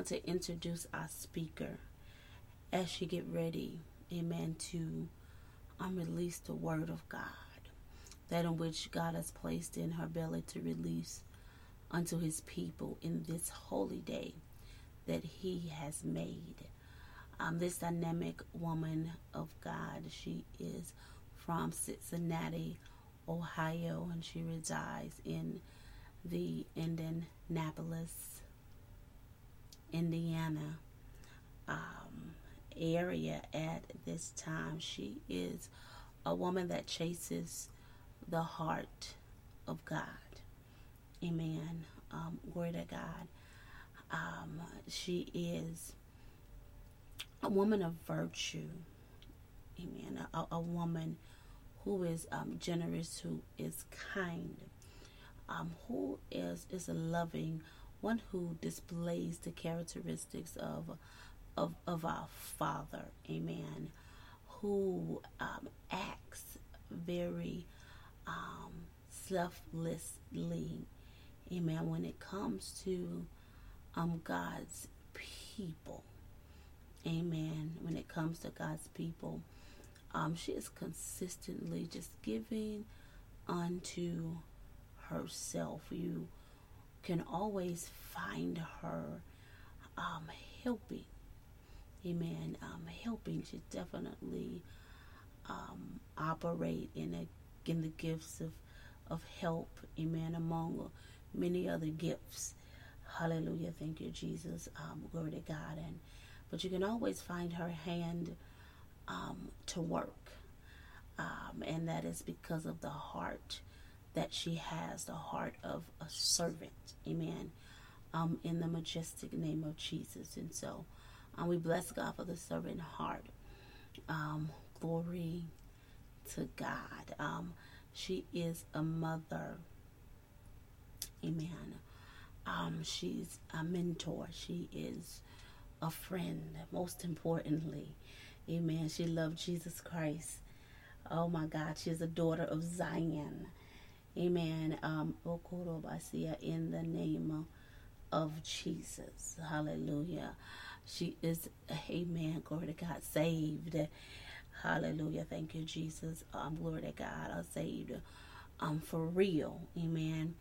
want to introduce our speaker as she get ready, amen, to um, release the word of God, that in which God has placed in her belly to release unto his people in this holy day that he has made. Um, this dynamic woman of God, she is from Cincinnati, Ohio, and she resides in the Indianapolis, Indiana um, area at this time. She is a woman that chases the heart of God. Amen. Um, glory to God. Um, she is a woman of virtue. Amen. A, a woman who is um, generous, who is kind, um, who is is a loving, one who displays the characteristics of of of our Father. Amen. Who um, acts very um, selflessly. Amen. When it comes to um, God's people. Amen. When it comes to God's people, um, she is consistently just giving unto herself. You can always find her um, helping. Amen. Um, helping. She definitely um, operate in a in the gifts of of help. Amen. Among many other gifts. Hallelujah. Thank you, Jesus. Um, glory to God. And but you can always find her hand um, to work. Um, and that is because of the heart that she has, the heart of a servant. Amen. Um, in the majestic name of Jesus. And so um, we bless God for the servant heart. Um, glory to God. Um, she is a mother. Amen. Um, she's a mentor. She is a friend, most importantly. Amen. She loved Jesus Christ. Oh my God, She is a daughter of Zion. Amen. Um, in the name of Jesus. Hallelujah. She is, amen. Glory to God, saved. Hallelujah. Thank you, Jesus. Um, glory to God. I'm saved um, for real. Amen.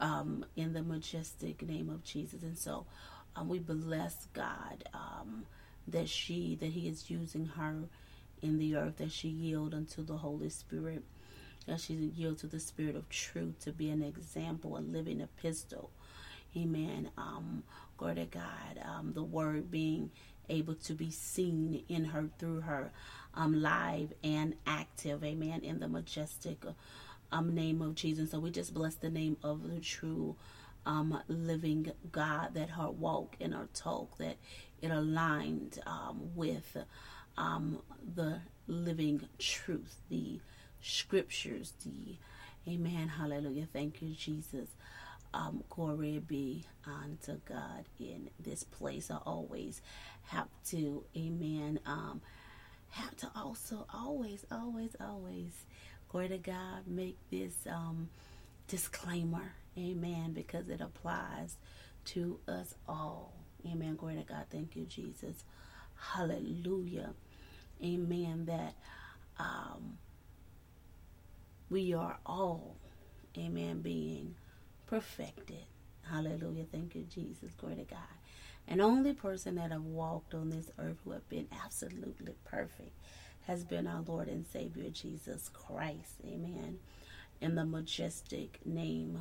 Um, in the majestic name of Jesus. And so um, we bless God um, that she, that He is using her in the earth, that she yield unto the Holy Spirit, that she yield to the Spirit of truth to be an example, a living epistle. Amen. Um, glory to God. Um, the word being able to be seen in her, through her, um, live and active. Amen. In the majestic um, name of Jesus. So we just bless the name of the true um, living God, that her walk and her talk, that it aligned um, with um, the living truth, the scriptures, the Amen. Hallelujah. Thank you, Jesus. Um, glory be unto God in this place. I always have to, Amen. Um, have to also always, always, always, glory to God, make this um, disclaimer. Amen. Because it applies to us all. Amen. Glory to God. Thank you, Jesus. Hallelujah. Amen. That um, we are all, amen, being perfected. Hallelujah. Thank you, Jesus. Glory to God. And only person that have walked on this earth who have been absolutely perfect has been our Lord and Savior Jesus Christ. Amen. In the majestic name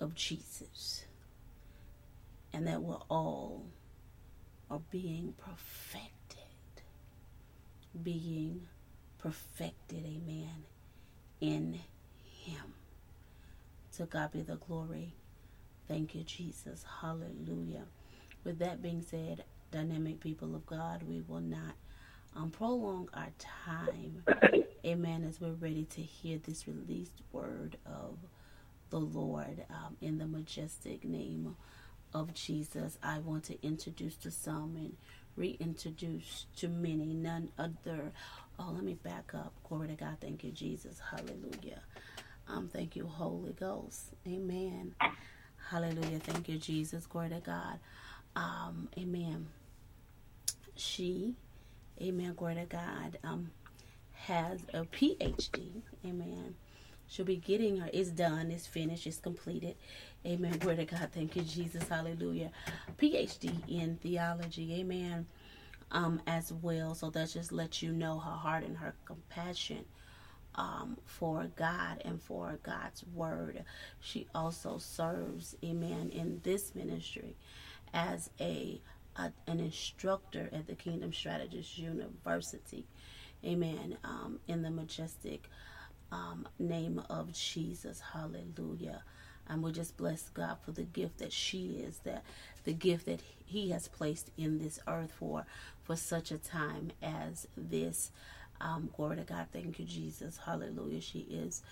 of Jesus. And that we're all are being perfected. Being perfected, amen, in Him. To God be the glory. Thank you, Jesus. Hallelujah. With that being said, dynamic people of God, we will not um, prolong our time. Amen. As we're ready to hear this released word of the Lord um, in the majestic name of Jesus, I want to introduce to some and reintroduce to many, none other. Oh, let me back up. Glory to God. Thank you, Jesus. Hallelujah. Um, thank you, Holy Ghost. Amen. Hallelujah. Thank you, Jesus. Glory to God. Um, amen. She, amen, glory to God, um, has a PhD. Amen. She'll be getting her. It's done. It's finished. It's completed. Amen. Glory to God. Thank you, Jesus. Hallelujah. PhD in theology. Amen. Um, as well. So that just lets you know her heart and her compassion um, for God and for God's word. She also serves, amen, in this ministry as a, a an instructor at the Kingdom Strategist University. Amen. Um, in the majestic um, name of Jesus. Hallelujah. And we just bless God for the gift that she is, that the gift that He has placed in this earth for for such a time as this. Um, glory to God. Thank you, Jesus. Hallelujah. She is,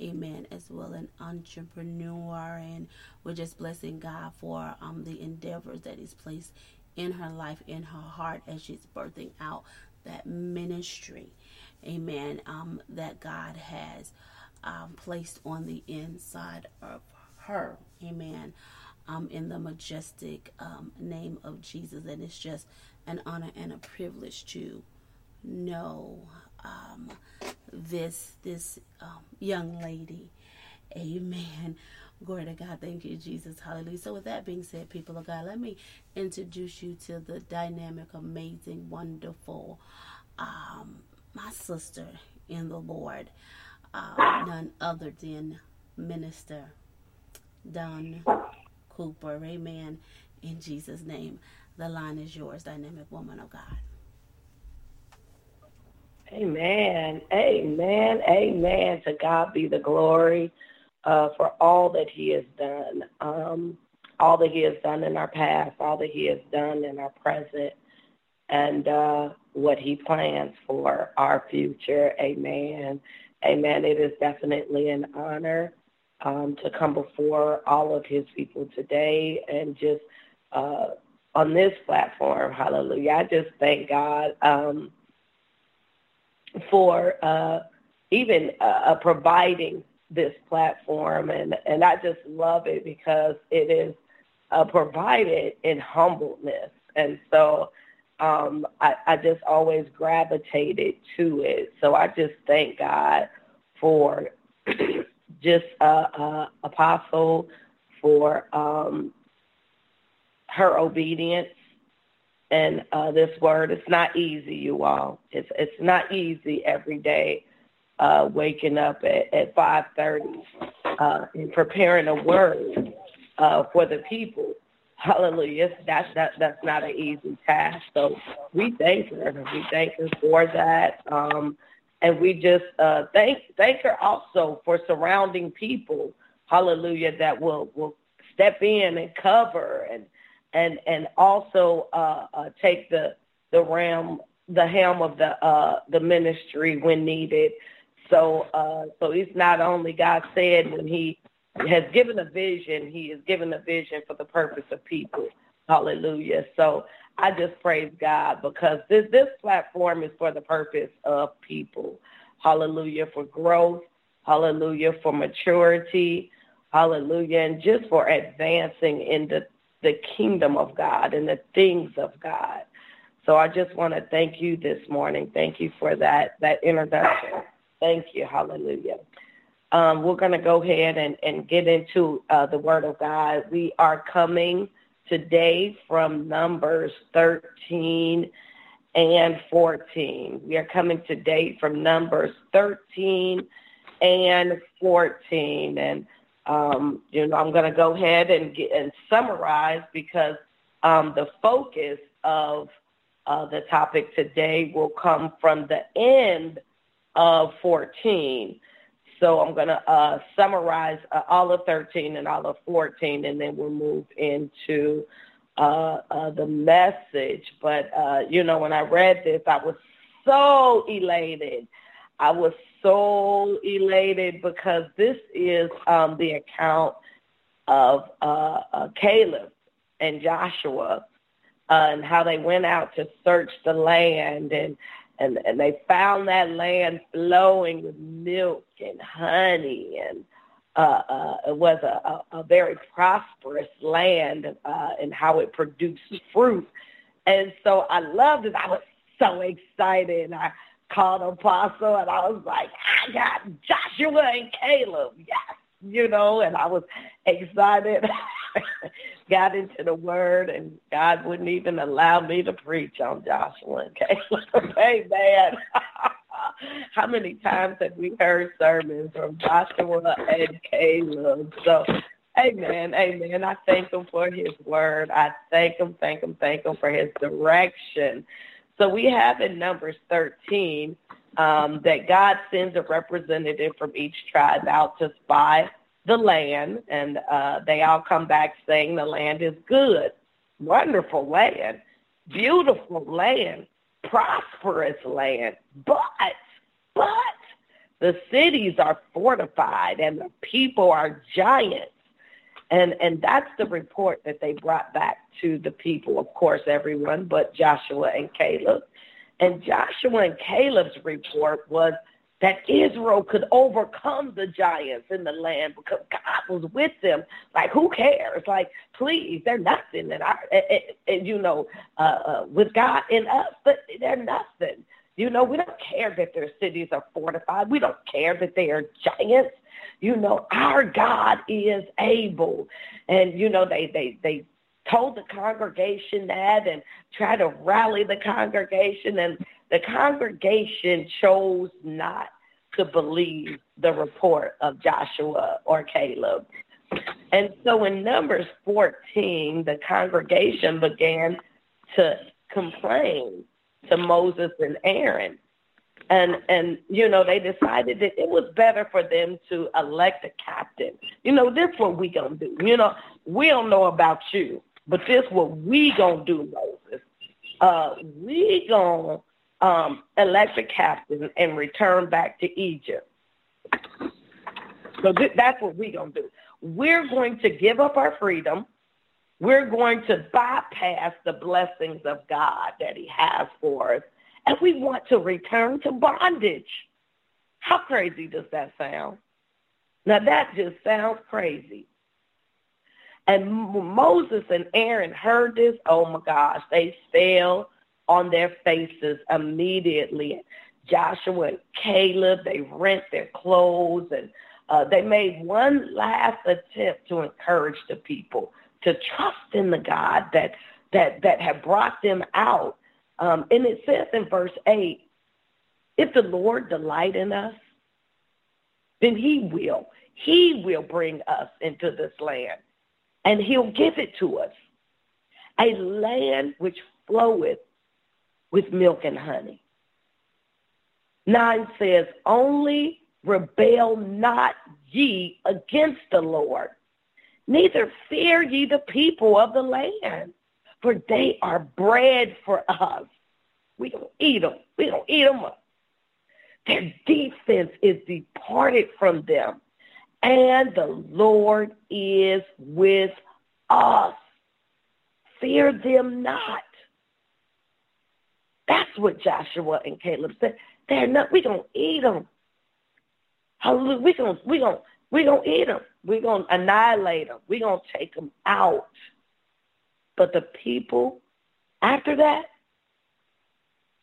amen, as well an entrepreneur. And we're just blessing God for um, the endeavors that He's placed in her life, in her heart, as she's birthing out that ministry, amen, um, that God has um, placed on the inside of her, amen, um, in the majestic um, name of Jesus. And it's just an honor and a privilege to know um, this this um, young lady, amen. Glory to God. Thank you, Jesus. Hallelujah. So, with that being said, people of God, let me introduce you to the dynamic, amazing, wonderful, um, my sister in the Lord, uh, none other than Minister Dawn Cooper. Amen. In Jesus' name, the line is yours, dynamic woman of God. Amen. Amen. Amen. To God be the glory uh, for all that He has done, um, all that He has done in our past, all that He has done in our present, and uh, what He plans for our future. Amen. Amen. It is definitely an honor um, to come before all of His people today and just uh, on this platform. Hallelujah. I just thank God um, for uh, even uh, providing this platform, and and I just love it because it is uh, provided in humbleness, and so um, I, I just always gravitated to it. So I just thank God for just uh, Apostle for um, her obedience and uh, this word. It's not easy, you all. It's it's not easy every day uh, waking up at, at 5.30 uh, and preparing a word uh, for the people. Hallelujah. That's, that, that's not an easy task. So we thank her. We thank her for that. Um, and we just uh, thank, thank her also for surrounding people, hallelujah, that will, will step in and cover and, and, and also uh, uh, take the, the ram, the helm of the, uh, the ministry when needed. So, uh, so he's not only God said when he has given a vision, he has given a vision for the purpose of people. Hallelujah. So I just praise God because this, this platform is for the purpose of people. Hallelujah. For growth. Hallelujah. For maturity. Hallelujah. And just for advancing in the, the kingdom of God and the things of God. So I just want to thank you this morning. Thank you for that, that introduction. Thank you. Hallelujah. Um, we're going to go ahead and, and get into uh, the Word of God. We are coming today from Numbers 13 and 14. We are coming today from Numbers 13 and 14. And, um, you know, I'm going to go ahead and, get, and summarize because um, the focus of uh, the topic today will come from the end of 14. So I'm going to uh, summarize uh, all of 13 and all of 14, and then we'll move into uh, uh the message. But, uh, you know, when I read this, I was so elated. I was so elated because this is um, the account of uh, Caleb and Joshua and how they went out to search the land and and, and they found that land flowing with milk and honey and uh, uh, it was a, a, a very prosperous land uh, and how it produced fruit. And so I loved it. I was so excited. And I called Apostle and I was like, I got Joshua and Caleb. Yes, you know, and I was excited. got into the word and God wouldn't even allow me to preach on Joshua and Caleb. Amen. How many times have we heard sermons from Joshua and Caleb? So, amen, amen. I thank him for his word. I thank him, thank him, thank him for his direction. So we have in Numbers 13 um, that God sends a representative from each tribe out to spy the land, and uh, they all come back saying the land is good, wonderful land, beautiful land, prosperous land, but but the cities are fortified and the people are giants. And, and that's the report that they brought back to the people, of course, everyone but Joshua and Caleb. And Joshua and Caleb's report was that Israel could overcome the giants in the land because God was with them. Like, who cares? Like, please, they're nothing. And, I, and, and you know, uh, uh, with God in us, but they're nothing. You know, we don't care that their cities are fortified. We don't care that they are giants. You know, our God is able. And, you know, they, they, they told the congregation that and tried to rally the congregation. And the congregation chose not to believe the report of Joshua or Caleb. And so in Numbers 14, the congregation began to complain to Moses and Aaron. And and you know, they decided that it was better for them to elect a captain. You know, this what we gonna do. You know, we don't know about you, but this what we gonna do, Moses. Uh, we gonna um, elect a captain and return back to Egypt. So th- that's what we're going to do. We're going to give up our freedom we're going to bypass the blessings of God that he has for us. And we want to return to bondage. How crazy does that sound? Now that just sounds crazy. And Moses and Aaron heard this. Oh my gosh, they fell on their faces immediately. Joshua and Caleb, they rent their clothes and uh, they made one last attempt to encourage the people to trust in the God that that that have brought them out. Um, and it says in verse eight, if the Lord delight in us, then He will. He will bring us into this land, and He'll give it to us, a land which floweth with milk and honey. Nine says, only rebel not ye against the Lord Neither fear ye the people of the land, for they are bread for us. We don't eat them. We don't eat them. Their defense is departed from them, and the Lord is with us. Fear them not. That's what Joshua and Caleb said. They're not. We don't eat them. Hallelujah. We gonna we gonna we gonna eat them. We're going to annihilate them. We're going to take them out. But the people, after that,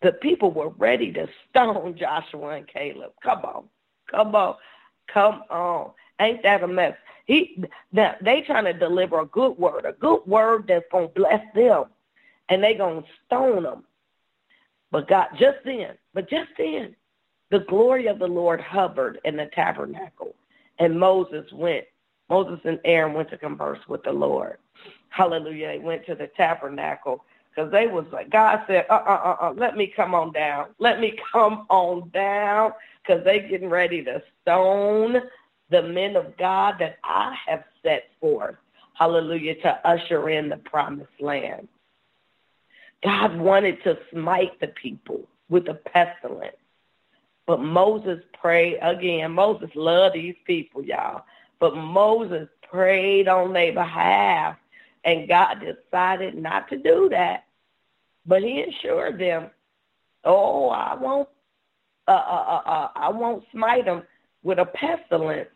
the people were ready to stone Joshua and Caleb. Come on. Come on. Come on. Ain't that a mess? He they trying to deliver a good word, a good word that's gonna bless them, and they gonna stone them. But God, just then, but just then, the glory of the Lord hovered in the tabernacle, and Moses went. Moses and Aaron went to converse with the Lord. Hallelujah. They went to the tabernacle because they was like, God said, uh, uh, uh, uh, let me come on down. Let me come on down because they getting ready to stone the men of God that I have set forth. Hallelujah. To usher in the promised land. God wanted to smite the people with a pestilence. But Moses prayed again. Moses loved these people, y'all. But Moses prayed on their behalf, and God decided not to do that. But he assured them, "Oh, I won't, uh, uh, uh, uh, I won't smite them with a pestilence,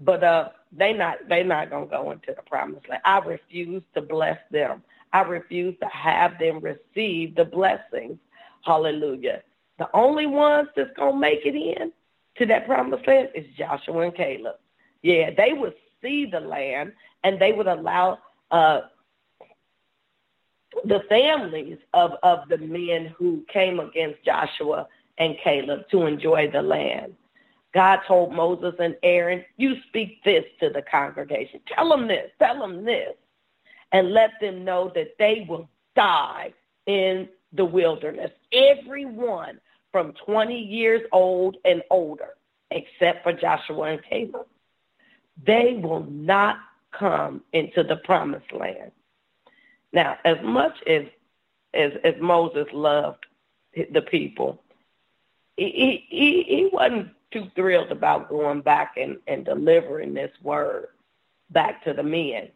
but uh, they not they not gonna go into the promised land. I refuse to bless them. I refuse to have them receive the blessings. Hallelujah. The only ones that's gonna make it in to that promised land is Joshua and Caleb. Yeah, they would see the land and they would allow uh, the families of, of the men who came against Joshua and Caleb to enjoy the land. God told Moses and Aaron, you speak this to the congregation. Tell them this, tell them this, and let them know that they will die in the wilderness. Everyone from 20 years old and older, except for Joshua and Caleb. They will not come into the promised land. Now, as much as as, as Moses loved the people, he, he, he wasn't too thrilled about going back and, and delivering this word back to the men.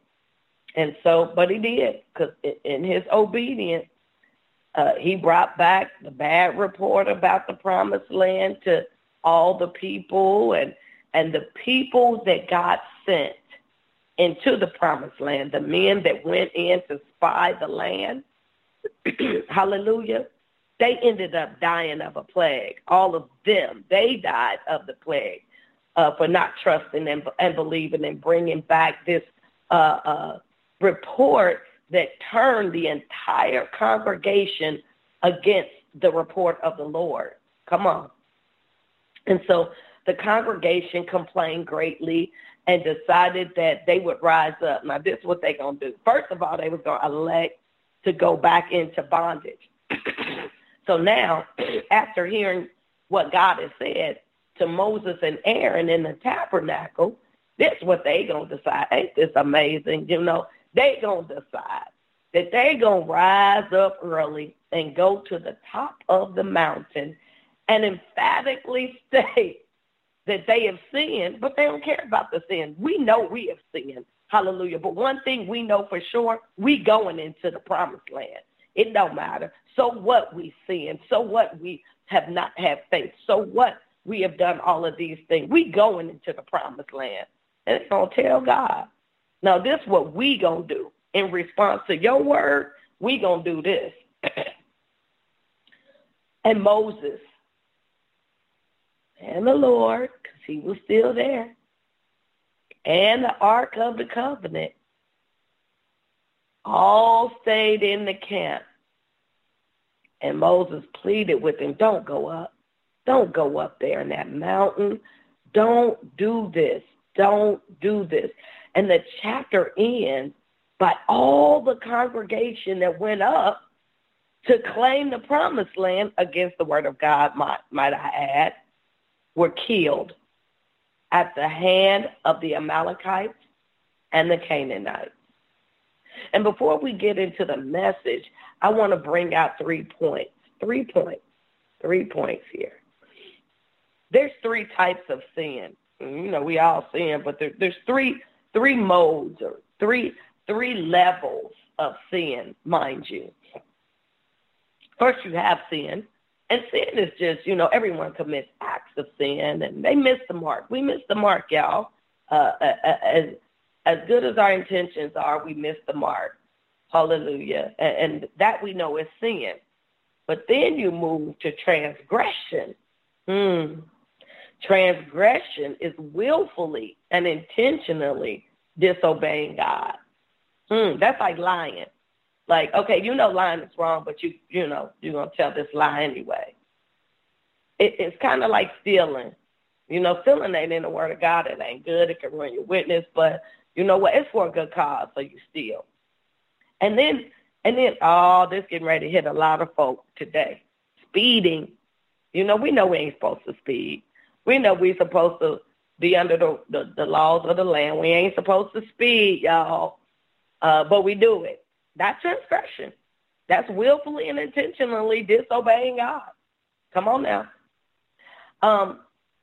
And so, but he did, because in his obedience, uh, he brought back the bad report about the promised land to all the people and and the people that God sent into the promised land, the men that went in to spy the land, hallelujah, they ended up dying of a plague. All of them, they died of the plague uh, for not trusting and, and believing and bringing back this uh, uh, report that turned the entire congregation against the report of the Lord. Come on. And so the congregation complained greatly and decided that they would rise up. Now, this is what they're going to do. First of all, they was going to elect to go back into bondage. so now, after hearing what God has said to Moses and Aaron in the tabernacle, this is what they going to decide. Ain't this amazing? You know, they going to decide that they going to rise up early and go to the top of the mountain and emphatically state that they have sinned, but they don't care about the sin. We know we have sinned. Hallelujah. But one thing we know for sure, we going into the promised land. It don't matter. So what we sin. So what we have not had faith. So what we have done all of these things. We going into the promised land. And it's going to tell God. Now, this is what we going to do. In response to your word, we going to do this. and Moses and the Lord, because he was still there, and the Ark of the Covenant all stayed in the camp. And Moses pleaded with him, don't go up. Don't go up there in that mountain. Don't do this. Don't do this. And the chapter ends by all the congregation that went up to claim the promised land against the word of God, might, might I add, were killed at the hand of the Amalekites and the Canaanites. And before we get into the message, I want to bring out three points. Three points. Three points here. There's three types of sin. You know, we all sin, but there, there's three three modes or three three levels of sin, mind you. First, you have sin, and sin is just, you know, everyone commits acts of sin and they miss the mark. We miss the mark, y'all. Uh, uh, uh, as, as good as our intentions are, we miss the mark. Hallelujah. And, and that we know is sin. But then you move to transgression. Hmm. Transgression is willfully and intentionally disobeying God. Hmm. That's like lying. Like, okay, you know lying is wrong, but you you know, you're gonna tell this lie anyway. It, it's kinda like stealing. You know, stealing ain't in the word of God, it ain't good, it can ruin your witness, but you know what, it's for a good cause, so you steal. And then and then oh, this getting ready to hit a lot of folks today. Speeding. You know, we know we ain't supposed to speed. We know we supposed to be under the, the, the laws of the land. We ain't supposed to speed, y'all. Uh, but we do it. That's transgression. That's willfully and intentionally disobeying God. Come on now. Um,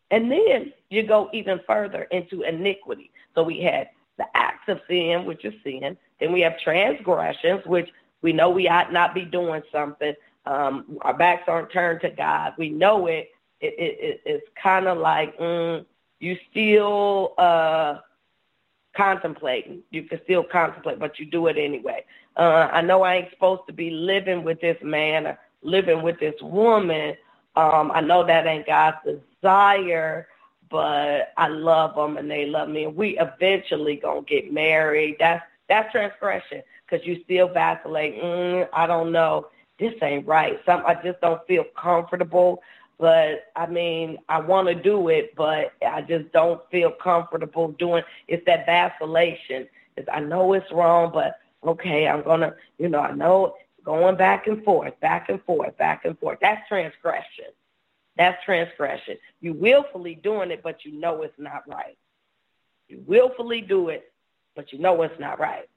and then you go even further into iniquity. So we had the acts of sin, which is sin. Then we have transgressions, which we know we ought not be doing something. Um, our backs aren't turned to God. We know it. it, it it's kind of like, mm, you still uh, contemplating. You can still contemplate, but you do it anyway. Uh, I know I ain't supposed to be living with this man or living with this woman. Um, I know that ain't God's desire, but I love them and they love me, and we eventually gonna get married. That's that's transgression because you still vacillate. Mm, I don't know. This ain't right. Some I just don't feel comfortable. But I mean, I want to do it, but I just don't feel comfortable doing. It's that vacillation. It's, I know it's wrong, but okay, I'm gonna. You know, I know it's going back and forth, back and forth, back and forth. That's transgression. That's transgression. You willfully doing it, but you know it's not right. You willfully do it, but you know it's not right.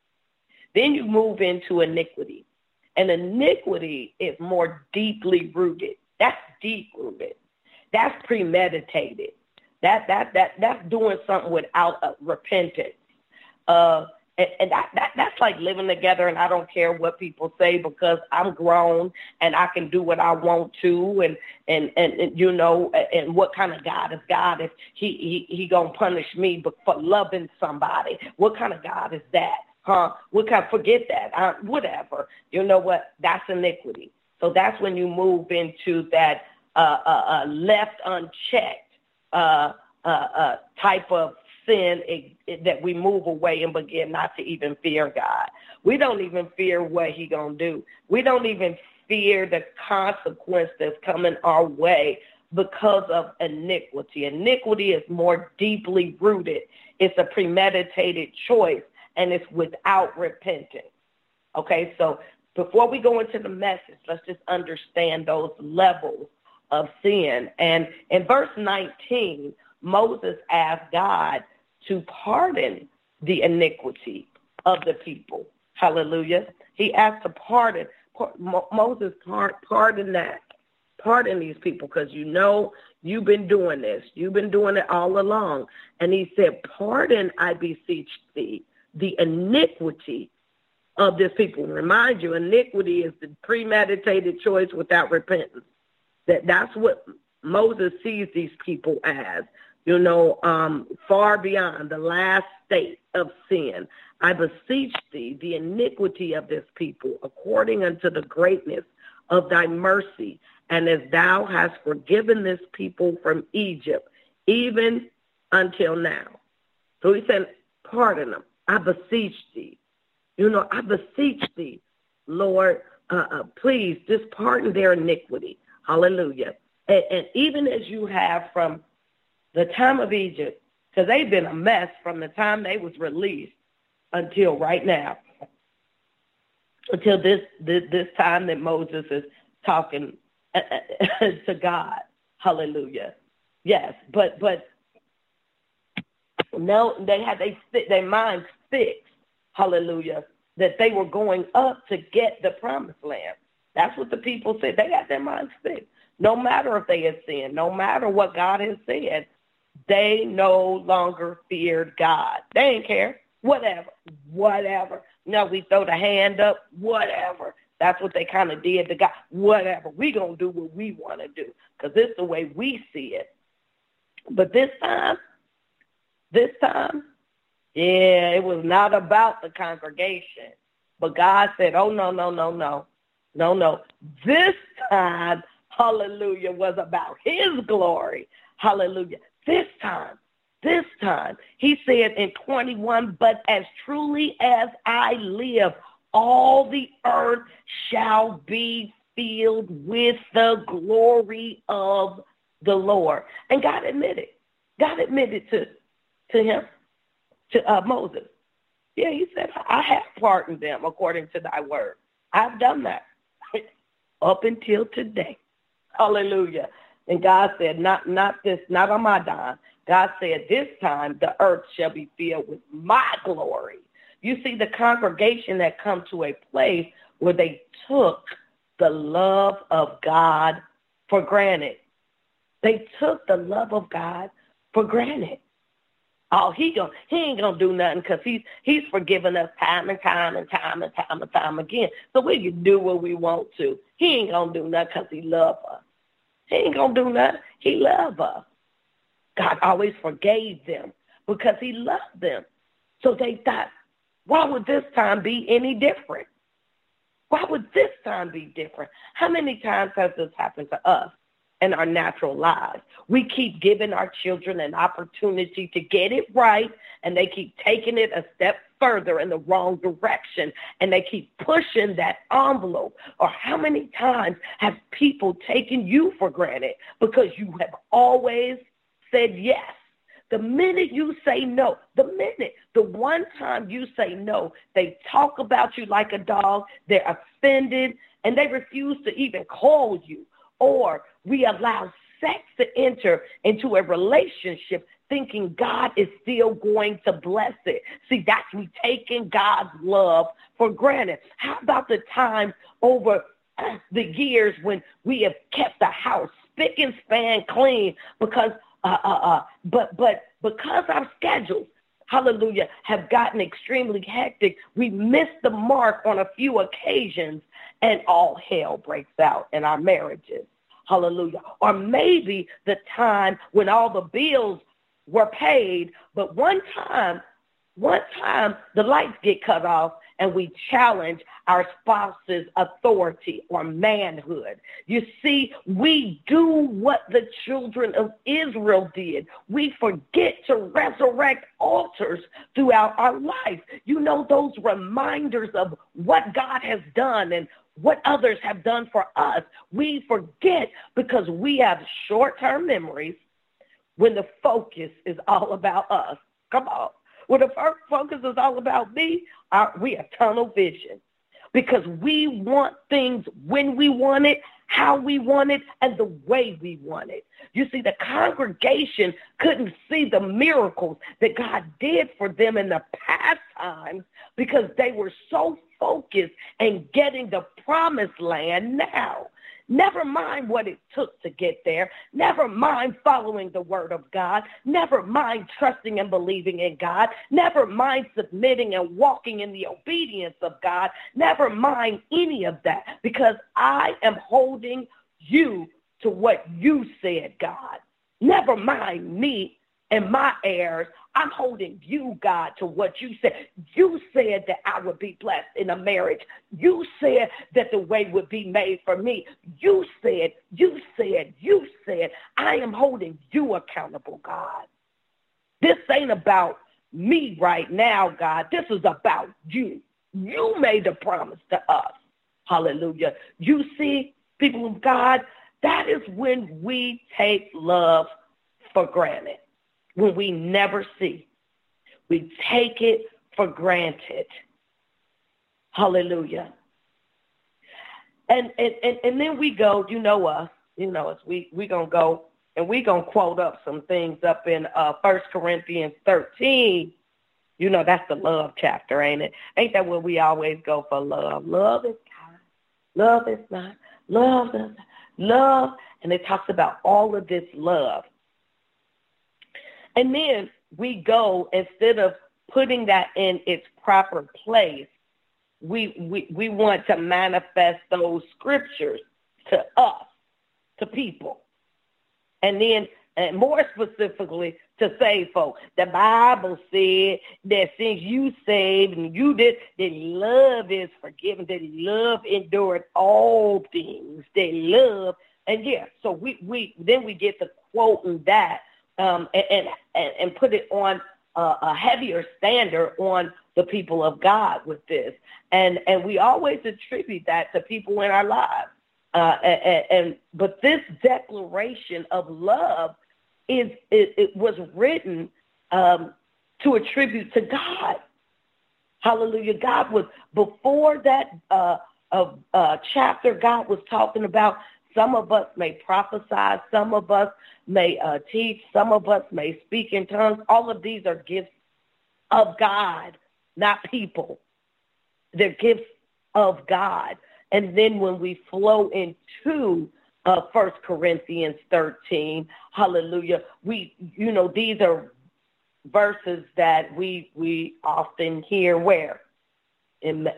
Then you move into iniquity. And iniquity is more deeply rooted. That's deep rooted. That's premeditated. That that that that's doing something without a repentance. Uh, and, and that, that that's like living together and I don't care what people say because I'm grown and I can do what I want to and and and, and you know and what kind of God is God? If he he he gonna punish me but for loving somebody what kind of God is that huh? What kind forget that uh, whatever you know what? That's iniquity. So that's when you move into that uh, uh, uh left unchecked uh, uh, uh, type of sin that we move away and begin not to even fear God. We don't even fear what he going to do. We don't even fear the consequence that's coming our way because of iniquity. Iniquity is more deeply rooted. It's a premeditated choice and it's without repentance. Okay, so before we go into the message, let's just understand those levels of sin. And in verse 19, Moses asked God to pardon the iniquity of the people. Hallelujah. He asked to pardon. Moses pardon that. Pardon these people because you know you've been doing this. You've been doing it all along. And he said, pardon, I beseech thee, the iniquity of this people. Remind you, iniquity is the premeditated choice without repentance. That that's what Moses sees these people as you know, um, far beyond the last state of sin. I beseech thee the iniquity of this people according unto the greatness of thy mercy, and as thou hast forgiven this people from Egypt, even until now. So he said, pardon them. I beseech thee. You know, I beseech thee, Lord, uh, uh, please just pardon their iniquity. Hallelujah. And, and even as you have from the time of Egypt, because they've been a mess from the time they was released until right now, until this this, this time that Moses is talking uh, uh, to God. Hallelujah. Yes, but but no, they had they their minds fixed. Hallelujah. That they were going up to get the promised land. That's what the people said. They had their minds fixed. No matter if they had sinned, no matter what God has said, they no longer feared God. They didn't care. Whatever. Whatever. No, we throw the hand up. Whatever. That's what they kind of did to God. Whatever. We going to do what we want to do because is the way we see it. But this time, this time, yeah, it was not about the congregation. But God said, oh, no, no, no, no. No, no. This time, hallelujah, was about his glory. Hallelujah. This time, this time, he said in 21, but as truly as I live, all the earth shall be filled with the glory of the Lord. And God admitted, God admitted to, to him, to uh, Moses. Yeah, he said, I have pardoned them according to thy word. I've done that up until today. Hallelujah. And God said, not, not this, not on my dime. God said, this time the earth shall be filled with my glory. You see the congregation that come to a place where they took the love of God for granted. They took the love of God for granted. Oh, he going he ain't gonna do nothing because he's he's forgiven us time and time and time and time and time again. So we can do what we want to. He ain't gonna do nothing because he love us. He ain't gonna do nothing. He love us. God always forgave them because he loved them. So they thought, why would this time be any different? Why would this time be different? How many times has this happened to us in our natural lives? We keep giving our children an opportunity to get it right, and they keep taking it a step further in the wrong direction, and they keep pushing that envelope. Or how many times have people taken you for granted because you have always said yes? The minute you say no, the minute, the one time you say no, they talk about you like a dog, they're offended, and they refuse to even call you. Or we allow to enter into a relationship thinking God is still going to bless it. See, that's we taking God's love for granted. How about the times over the years when we have kept the house spick and span clean because uh, uh, uh, but but because our schedules, hallelujah, have gotten extremely hectic, we miss the mark on a few occasions, and all hell breaks out in our marriages. Hallelujah. Or maybe the time when all the bills were paid, but one time, one time the lights get cut off and we challenge our spouse's authority or manhood. You see, we do what the children of Israel did. We forget to resurrect altars throughout our life. You know, those reminders of what God has done and what others have done for us. We forget because we have short-term memories when the focus is all about us. Come on. When the focus is all about me, our, we have tunnel vision because we want things when we want it, how we want it, and the way we want it. You see, the congregation couldn't see the miracles that God did for them in the past times because they were so focused in getting the promised land now. Never mind what it took to get there. Never mind following the word of God. Never mind trusting and believing in God. Never mind submitting and walking in the obedience of God. Never mind any of that because I am holding you to what you said, God. Never mind me and my heirs. I'm holding you, God, to what you said. You said that I would be blessed in a marriage. You said that the way would be made for me. You said, you said, you said, I am holding you accountable, God. This ain't about me right now, God. This is about you. You made a promise to us. Hallelujah. You see, people of God, that is when we take love for granted when we never see. We take it for granted. Hallelujah. And and, and, and then we go, you know us, you know us, we we gonna go and we gonna quote up some things up in uh First Corinthians 13. You know that's the love chapter, ain't it? Ain't that where we always go for love? Love is kind. Love is not. Love is love. And it talks about all of this love. And then we go, instead of putting that in its proper place, we, we, we want to manifest those scriptures to us, to people. And then, and more specifically, to save folks. The Bible said that since you saved and you did, that love is forgiven, that love endured all things, that love, and yeah, so we, we then we get to quoting that um, and, and, and put it on a, a heavier standard on the people of God with this. And, and we always attribute that to people in our lives. Uh, and, and, but this declaration of love is it, it was written um, to attribute to God. Hallelujah. God was before that uh, uh, chapter. God was talking about some of us may prophesy. Some of us may uh, teach. Some of us may speak in tongues. All of these are gifts of God, not people. They're gifts of God. And then when we flow into uh, 1 Corinthians 13, hallelujah, we, you know, these are verses that we, we often hear where? In,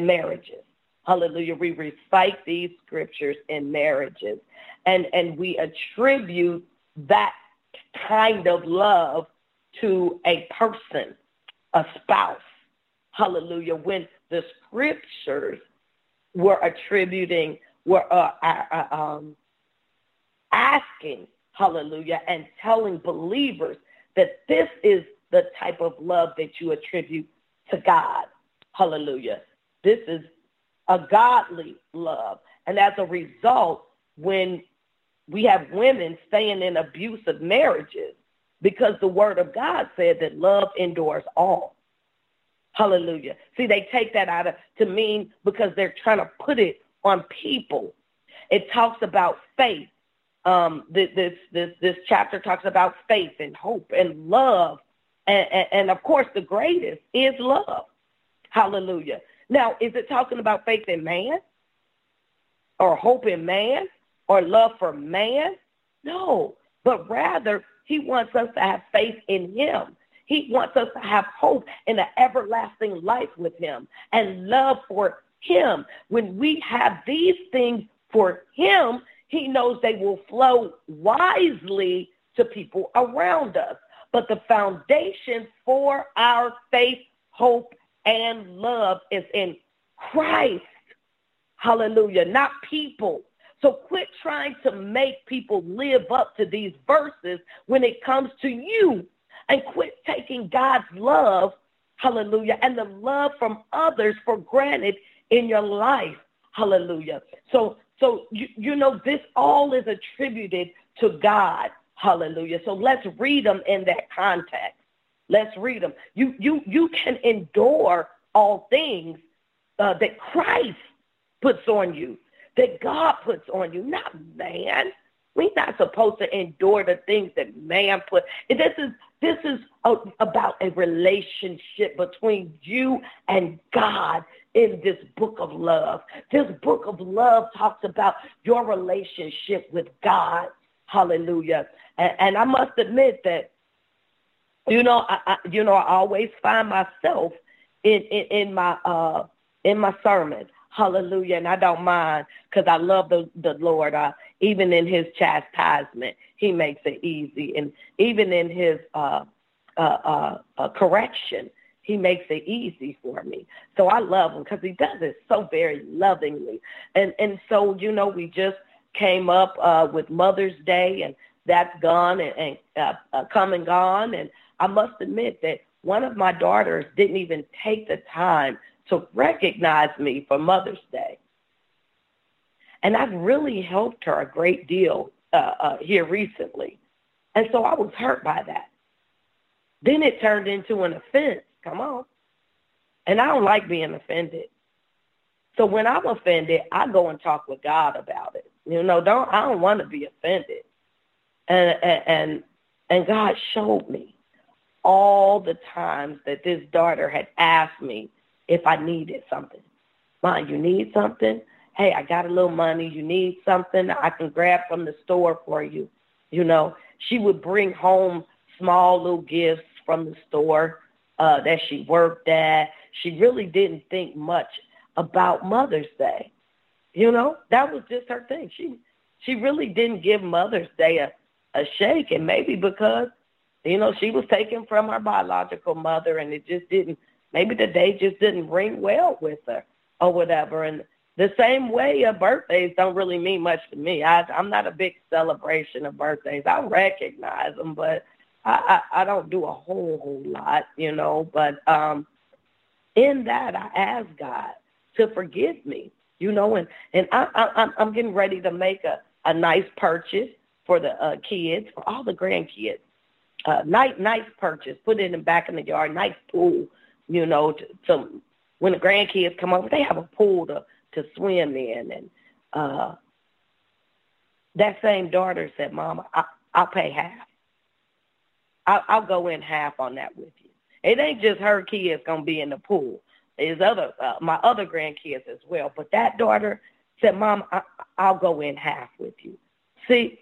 marriages. Hallelujah. We recite these scriptures in marriages and, and we attribute that kind of love to a person, a spouse. Hallelujah. When the scriptures were attributing, were uh, uh, uh, um, asking, hallelujah, and telling believers that this is the type of love that you attribute to God. Hallelujah. This is a godly love. And as a result, when we have women staying in abusive marriages, because the word of God said that love endures all. Hallelujah. See, they take that out of to mean because they're trying to put it on people. It talks about faith. Um, this this this chapter talks about faith and hope and love, and, and, and of course the greatest is love. Hallelujah. Now, is it talking about faith in man, or hope in man, or love for man? No, but rather he wants us to have faith in him. He wants us to have hope in an everlasting life with him and love for him. When we have these things for him, he knows they will flow wisely to people around us. But the foundation for our faith, hope, and love is in Christ. Hallelujah. Not people. So quit trying to make people live up to these verses when it comes to you and quit taking God's love, hallelujah, and the love from others for granted in your life. Hallelujah. So so you, you know this all is attributed to God. Hallelujah. So let's read them in that context. Let's read them. You you you can endure all things uh, that Christ puts on you that God puts on you, not man. We're not supposed to endure the things that man put. This is this is a, about a relationship between you and God in this book of love. This book of love talks about your relationship with God. Hallelujah. And, and I must admit that, you know, I, I, you know, I always find myself in in, in my uh in my sermon Hallelujah. And I don't mind because I love the, the Lord. Uh, even in his chastisement, he makes it easy. And even in his uh, uh, uh, uh, correction, he makes it easy for me. So I love him because he does it so very lovingly. And and so you know, we just came up uh, with Mother's Day, and that's gone and, and uh, uh, come and gone. And I must admit that one of my daughters didn't even take the time to recognize me for Mother's Day. And I've really helped her a great deal uh, uh, here recently. And so I was hurt by that. Then it turned into an offense. Come on. And I don't like being offended. So when I'm offended, I go and talk with God about it. You know, don't I don't want to be offended. And and and God showed me all the times that this daughter had asked me if I needed something. Mom, you need something? Hey, I got a little money. You need something? I can grab from the store for you. You know, she would bring home small little gifts from the store uh, that she worked at. She really didn't think much about Mother's Day. You know, that was just her thing. She she really didn't give Mother's Day a, a shake, and maybe because you know she was taken from her biological mother, and it just didn't maybe the day just didn't ring well with her or whatever. And the same way uh, birthdays don't really mean much to me. I, I'm not a big celebration of birthdays. I recognize them, but I, I, I don't do a whole whole lot, you know. But um, in that, I ask God to forgive me, you know, and and I, I, I'm getting ready to make a a nice purchase for the uh, kids, for all the grandkids. Uh, nice nice purchase, put it in the back in the yard, nice pool you know, to, to when the grandkids come over, they have a pool to to swim in, and uh, that same daughter said, "Mama, I, I'll pay half. I'll, I'll go in half on that with you. It ain't just her kids gonna be in the pool. There's other uh, my other grandkids as well. But that daughter said, "Mom, I, I'll go in half with you." See,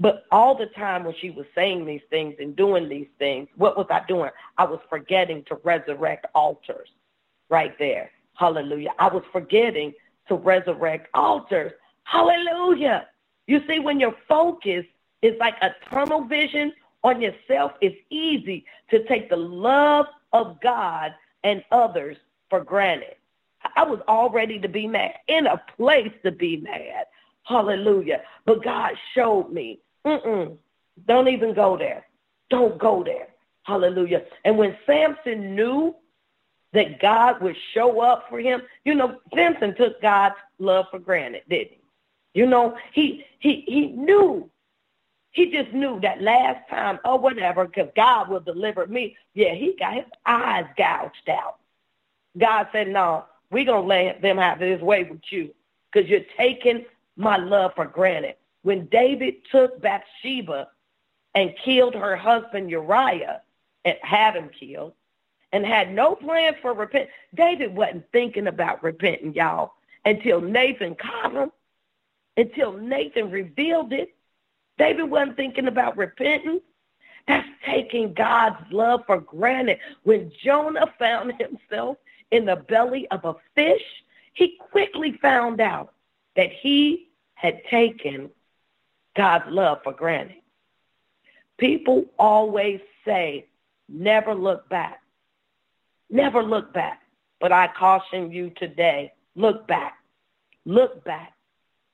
but all the time when she was saying these things and doing these things, what was I doing? I was forgetting to resurrect altars right there. Hallelujah. I was forgetting to resurrect altars. Hallelujah. You see, when your focus is like a tunnel vision on yourself, it's easy to take the love of God and others for granted. I was all ready to be mad, in a place to be mad. Hallelujah. But God showed me, mm-mm, don't even go there. Don't go there. Hallelujah. And when Samson knew that God would show up for him, you know, Samson took God's love for granted, didn't he? You know, he he he knew. He just knew that last time or whatever, because God will deliver me. Yeah, he got his eyes gouged out. God said, No, we're gonna let them have his way with you because you're taking my love for granted. When David took Bathsheba and killed her husband Uriah and had him killed and had no plans for repent, David wasn't thinking about repenting, y'all, until Nathan caught him, until Nathan revealed it. David wasn't thinking about repenting. That's taking God's love for granted. When Jonah found himself in the belly of a fish, he quickly found out that he had taken God's love for granted. People always say, never look back. Never look back. But I caution you today, look back. Look back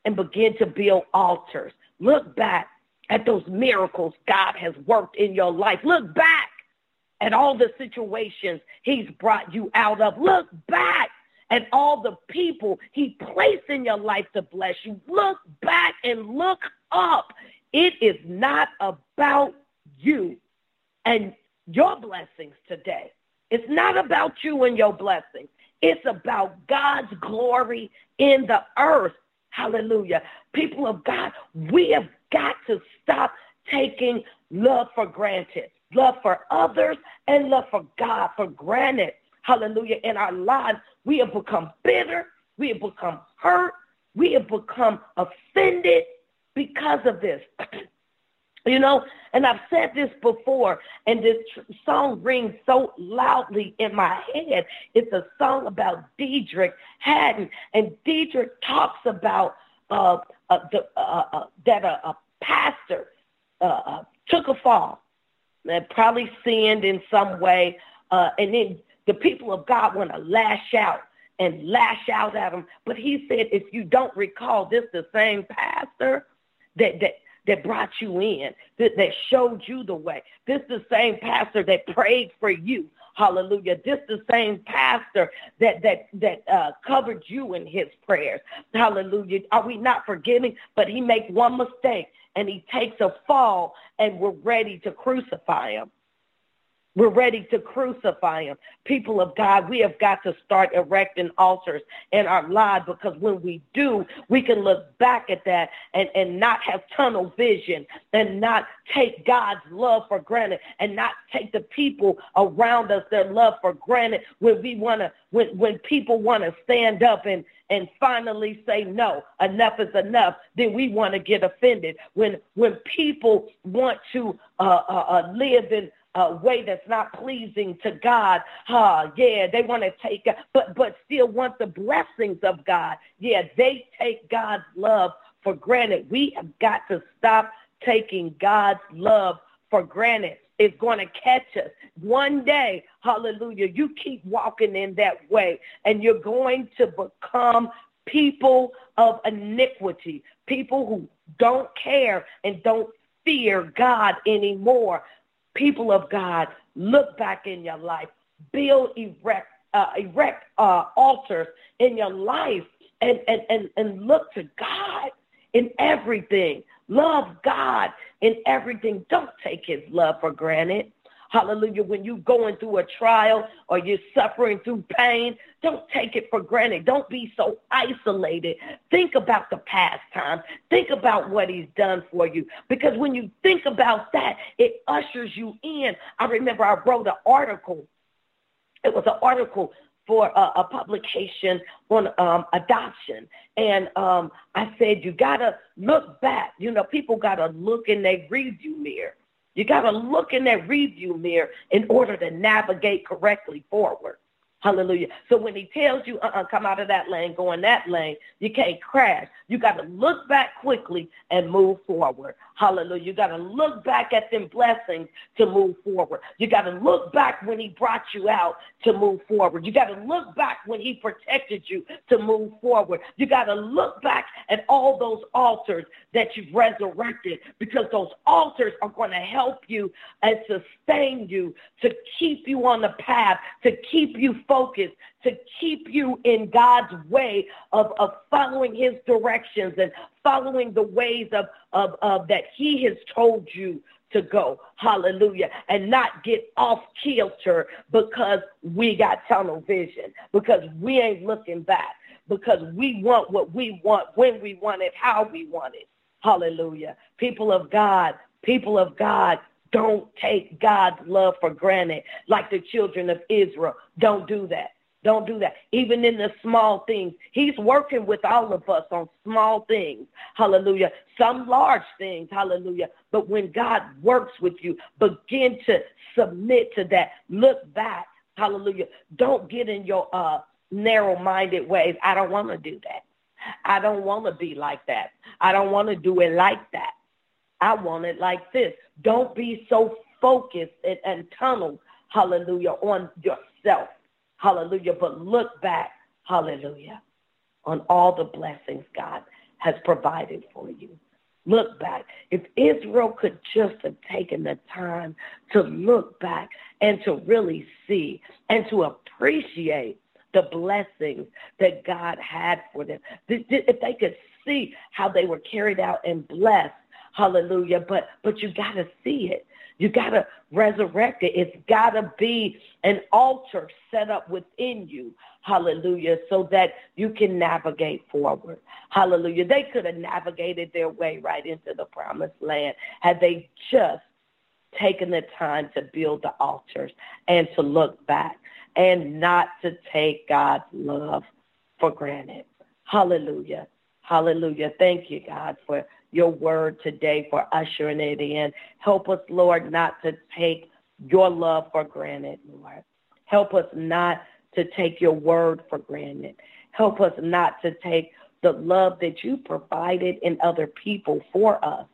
and begin to build altars. Look back at those miracles God has worked in your life. Look back at all the situations he's brought you out of. Look back at all the people he placed in your life to bless you. Look back and look up. It is not about you and your blessings today. It's not about you and your blessings. It's about God's glory in the earth. Hallelujah. People of God, we have got to stop taking love for granted love for others, and love for God for granted. Hallelujah. In our lives, we have become bitter. We have become hurt. We have become offended because of this. you know, and I've said this before, and this song rings so loudly in my head. It's a song about Deitrick Haddon, and Deitrick talks about uh, uh, the, uh, uh that a, a pastor uh, uh, took a fall and probably sinned in some way. Uh, and then the people of God want to lash out and lash out at him. But he said, if you don't recall, this the same pastor that that that brought you in, that, that showed you the way. This the same pastor that prayed for you. Hallelujah. This the same pastor that that that uh, covered you in his prayers. Hallelujah. Are we not forgiving? But he makes one mistake and he takes a fall and we're ready to crucify him. We're ready to crucify him. People of God, we have got to start erecting altars in our lives because when we do, we can look back at that and, and not have tunnel vision and not take God's love for granted and not take the people around us their love for granted when we want to, when, when people want to stand up and, and finally say no enough is enough then we want to get offended when when people want to uh, uh, uh, live in a way that's not pleasing to God. Uh, yeah, they want to take, but but still want the blessings of God. Yeah, they take God's love for granted. We have got to stop taking God's love for granted. It's going to catch us. One day, hallelujah, you keep walking in that way and you're going to become people of iniquity, people who don't care and don't fear God anymore people of God, look back in your life, build, erect, uh, erect uh, altars in your life, and, and, and, and look to God in everything. Love God in everything. Don't take his love for granted. Hallelujah. When you're going through a trial or you're suffering through pain, don't take it for granted. Don't be so isolated. Think about the past time. Think about what he's done for you. Because when you think about that, it ushers you in. I remember I wrote an article. It was an article for a, a publication on um, adoption. And um, I said, you got to look back. You know, people got to look in their review mirror you got to look in that review mirror in order to navigate correctly forward. Hallelujah. So when he tells you, uh-uh, come out of that lane, go in that lane, you can't crash. You got to look back quickly and move forward. Hallelujah. You got to look back at them blessings to move forward. You got to look back when he brought you out to move forward. You got to look back when he protected you to move forward. You got to look back at all those altars that you've resurrected because those altars are going to help you and sustain you to keep you on the path, to keep you focused, to keep you in God's way of, of following his directions and following the ways of, of, of that he has told you to go. Hallelujah. And not get off kilter because we got tunnel vision, because we ain't looking back, because we want what we want, when we want it, how we want it. Hallelujah. People of God, people of God, don't take God's love for granted like the children of Israel. Don't do that. Don't do that. Even in the small things, he's working with all of us on small things. Hallelujah. Some large things. Hallelujah. But when God works with you, begin to submit to that. Look back. Hallelujah. Don't get in your uh, narrow-minded ways. I don't want to do that. I don't want to be like that. I don't want to do it like that. I want it like this. Don't be so focused and, and tunneled, hallelujah, on yourself. Hallelujah. But look back, hallelujah, on all the blessings God has provided for you. Look back. If Israel could just have taken the time to look back and to really see and to appreciate the blessings that God had for them, if they could see how they were carried out and blessed, hallelujah, but, but you got to see it. You got to resurrect it. It's got to be an altar set up within you. Hallelujah. So that you can navigate forward. Hallelujah. They could have navigated their way right into the promised land had they just taken the time to build the altars and to look back and not to take God's love for granted. Hallelujah. Hallelujah. Thank you, God, for your word today for ushering it in. Help us, Lord, not to take your love for granted, Lord. Help us not to take your word for granted. Help us not to take the love that you provided in other people for us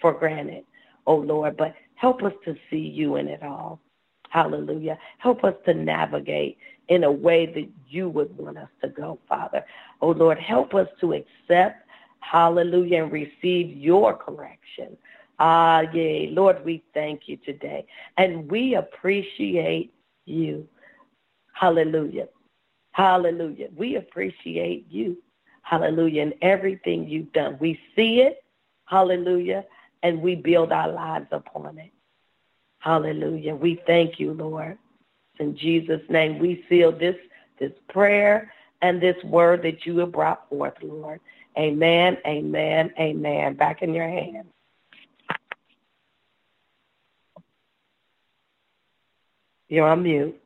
for granted, oh Lord, but help us to see you in it all. Hallelujah. Help us to navigate in a way that you would want us to go, Father. Oh Lord, help us to accept Hallelujah. And receive your correction. Ah, yay. Lord, we thank you today. And we appreciate you. Hallelujah. Hallelujah. We appreciate you. Hallelujah. And everything you've done. We see it. Hallelujah. And we build our lives upon it. Hallelujah. We thank you, Lord. In Jesus' name, we seal this, this prayer and this word that you have brought forth, Lord. Amen, amen, amen. Back in your hands. You're on mute.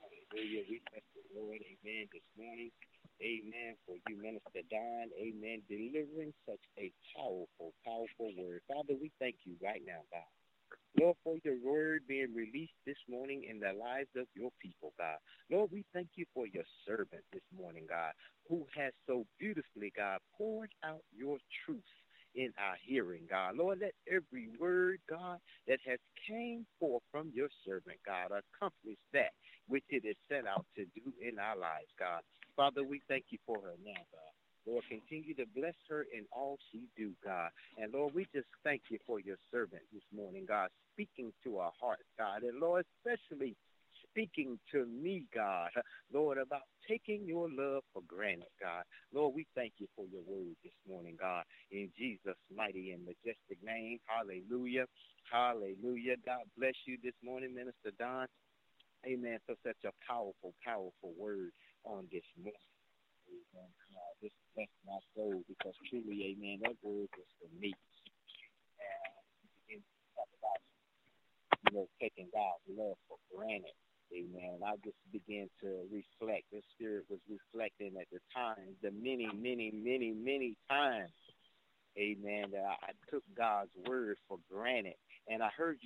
Hallelujah. We thank the Lord. Amen. This morning. Amen. For you, Minister Dawn. Amen. Delivering such a powerful, powerful word. Father, we thank you right now, God. Lord, for your word being released this morning in the lives of your people, God. Lord, we thank you for your servant this morning, God, who has so beautifully, God, poured out your truth in our hearing, God. Lord, let every word, God, that has came forth from your servant, God, accomplish that which it is set out to do in our lives, God. Father, we thank you for her now, God. Lord, continue to bless her in all she do, God. And Lord, we just thank you for your servant this morning, God, speaking to our hearts, God. And Lord, especially speaking to me, God, Lord, about taking your love for granted, God. Lord, we thank you for your word this morning, God, in Jesus' mighty and majestic name. Hallelujah. Hallelujah. God bless you this morning, Minister Dawn. Amen. For such a powerful, powerful word on this morning. Amen. Uh, this blessed my soul because truly, amen, that word was for me. And about, you know, taking God's love for granted. Amen. I just began to reflect. The Spirit was reflecting at the time, the many, many, many, many times amen, that I, took God's word for granted. And I heard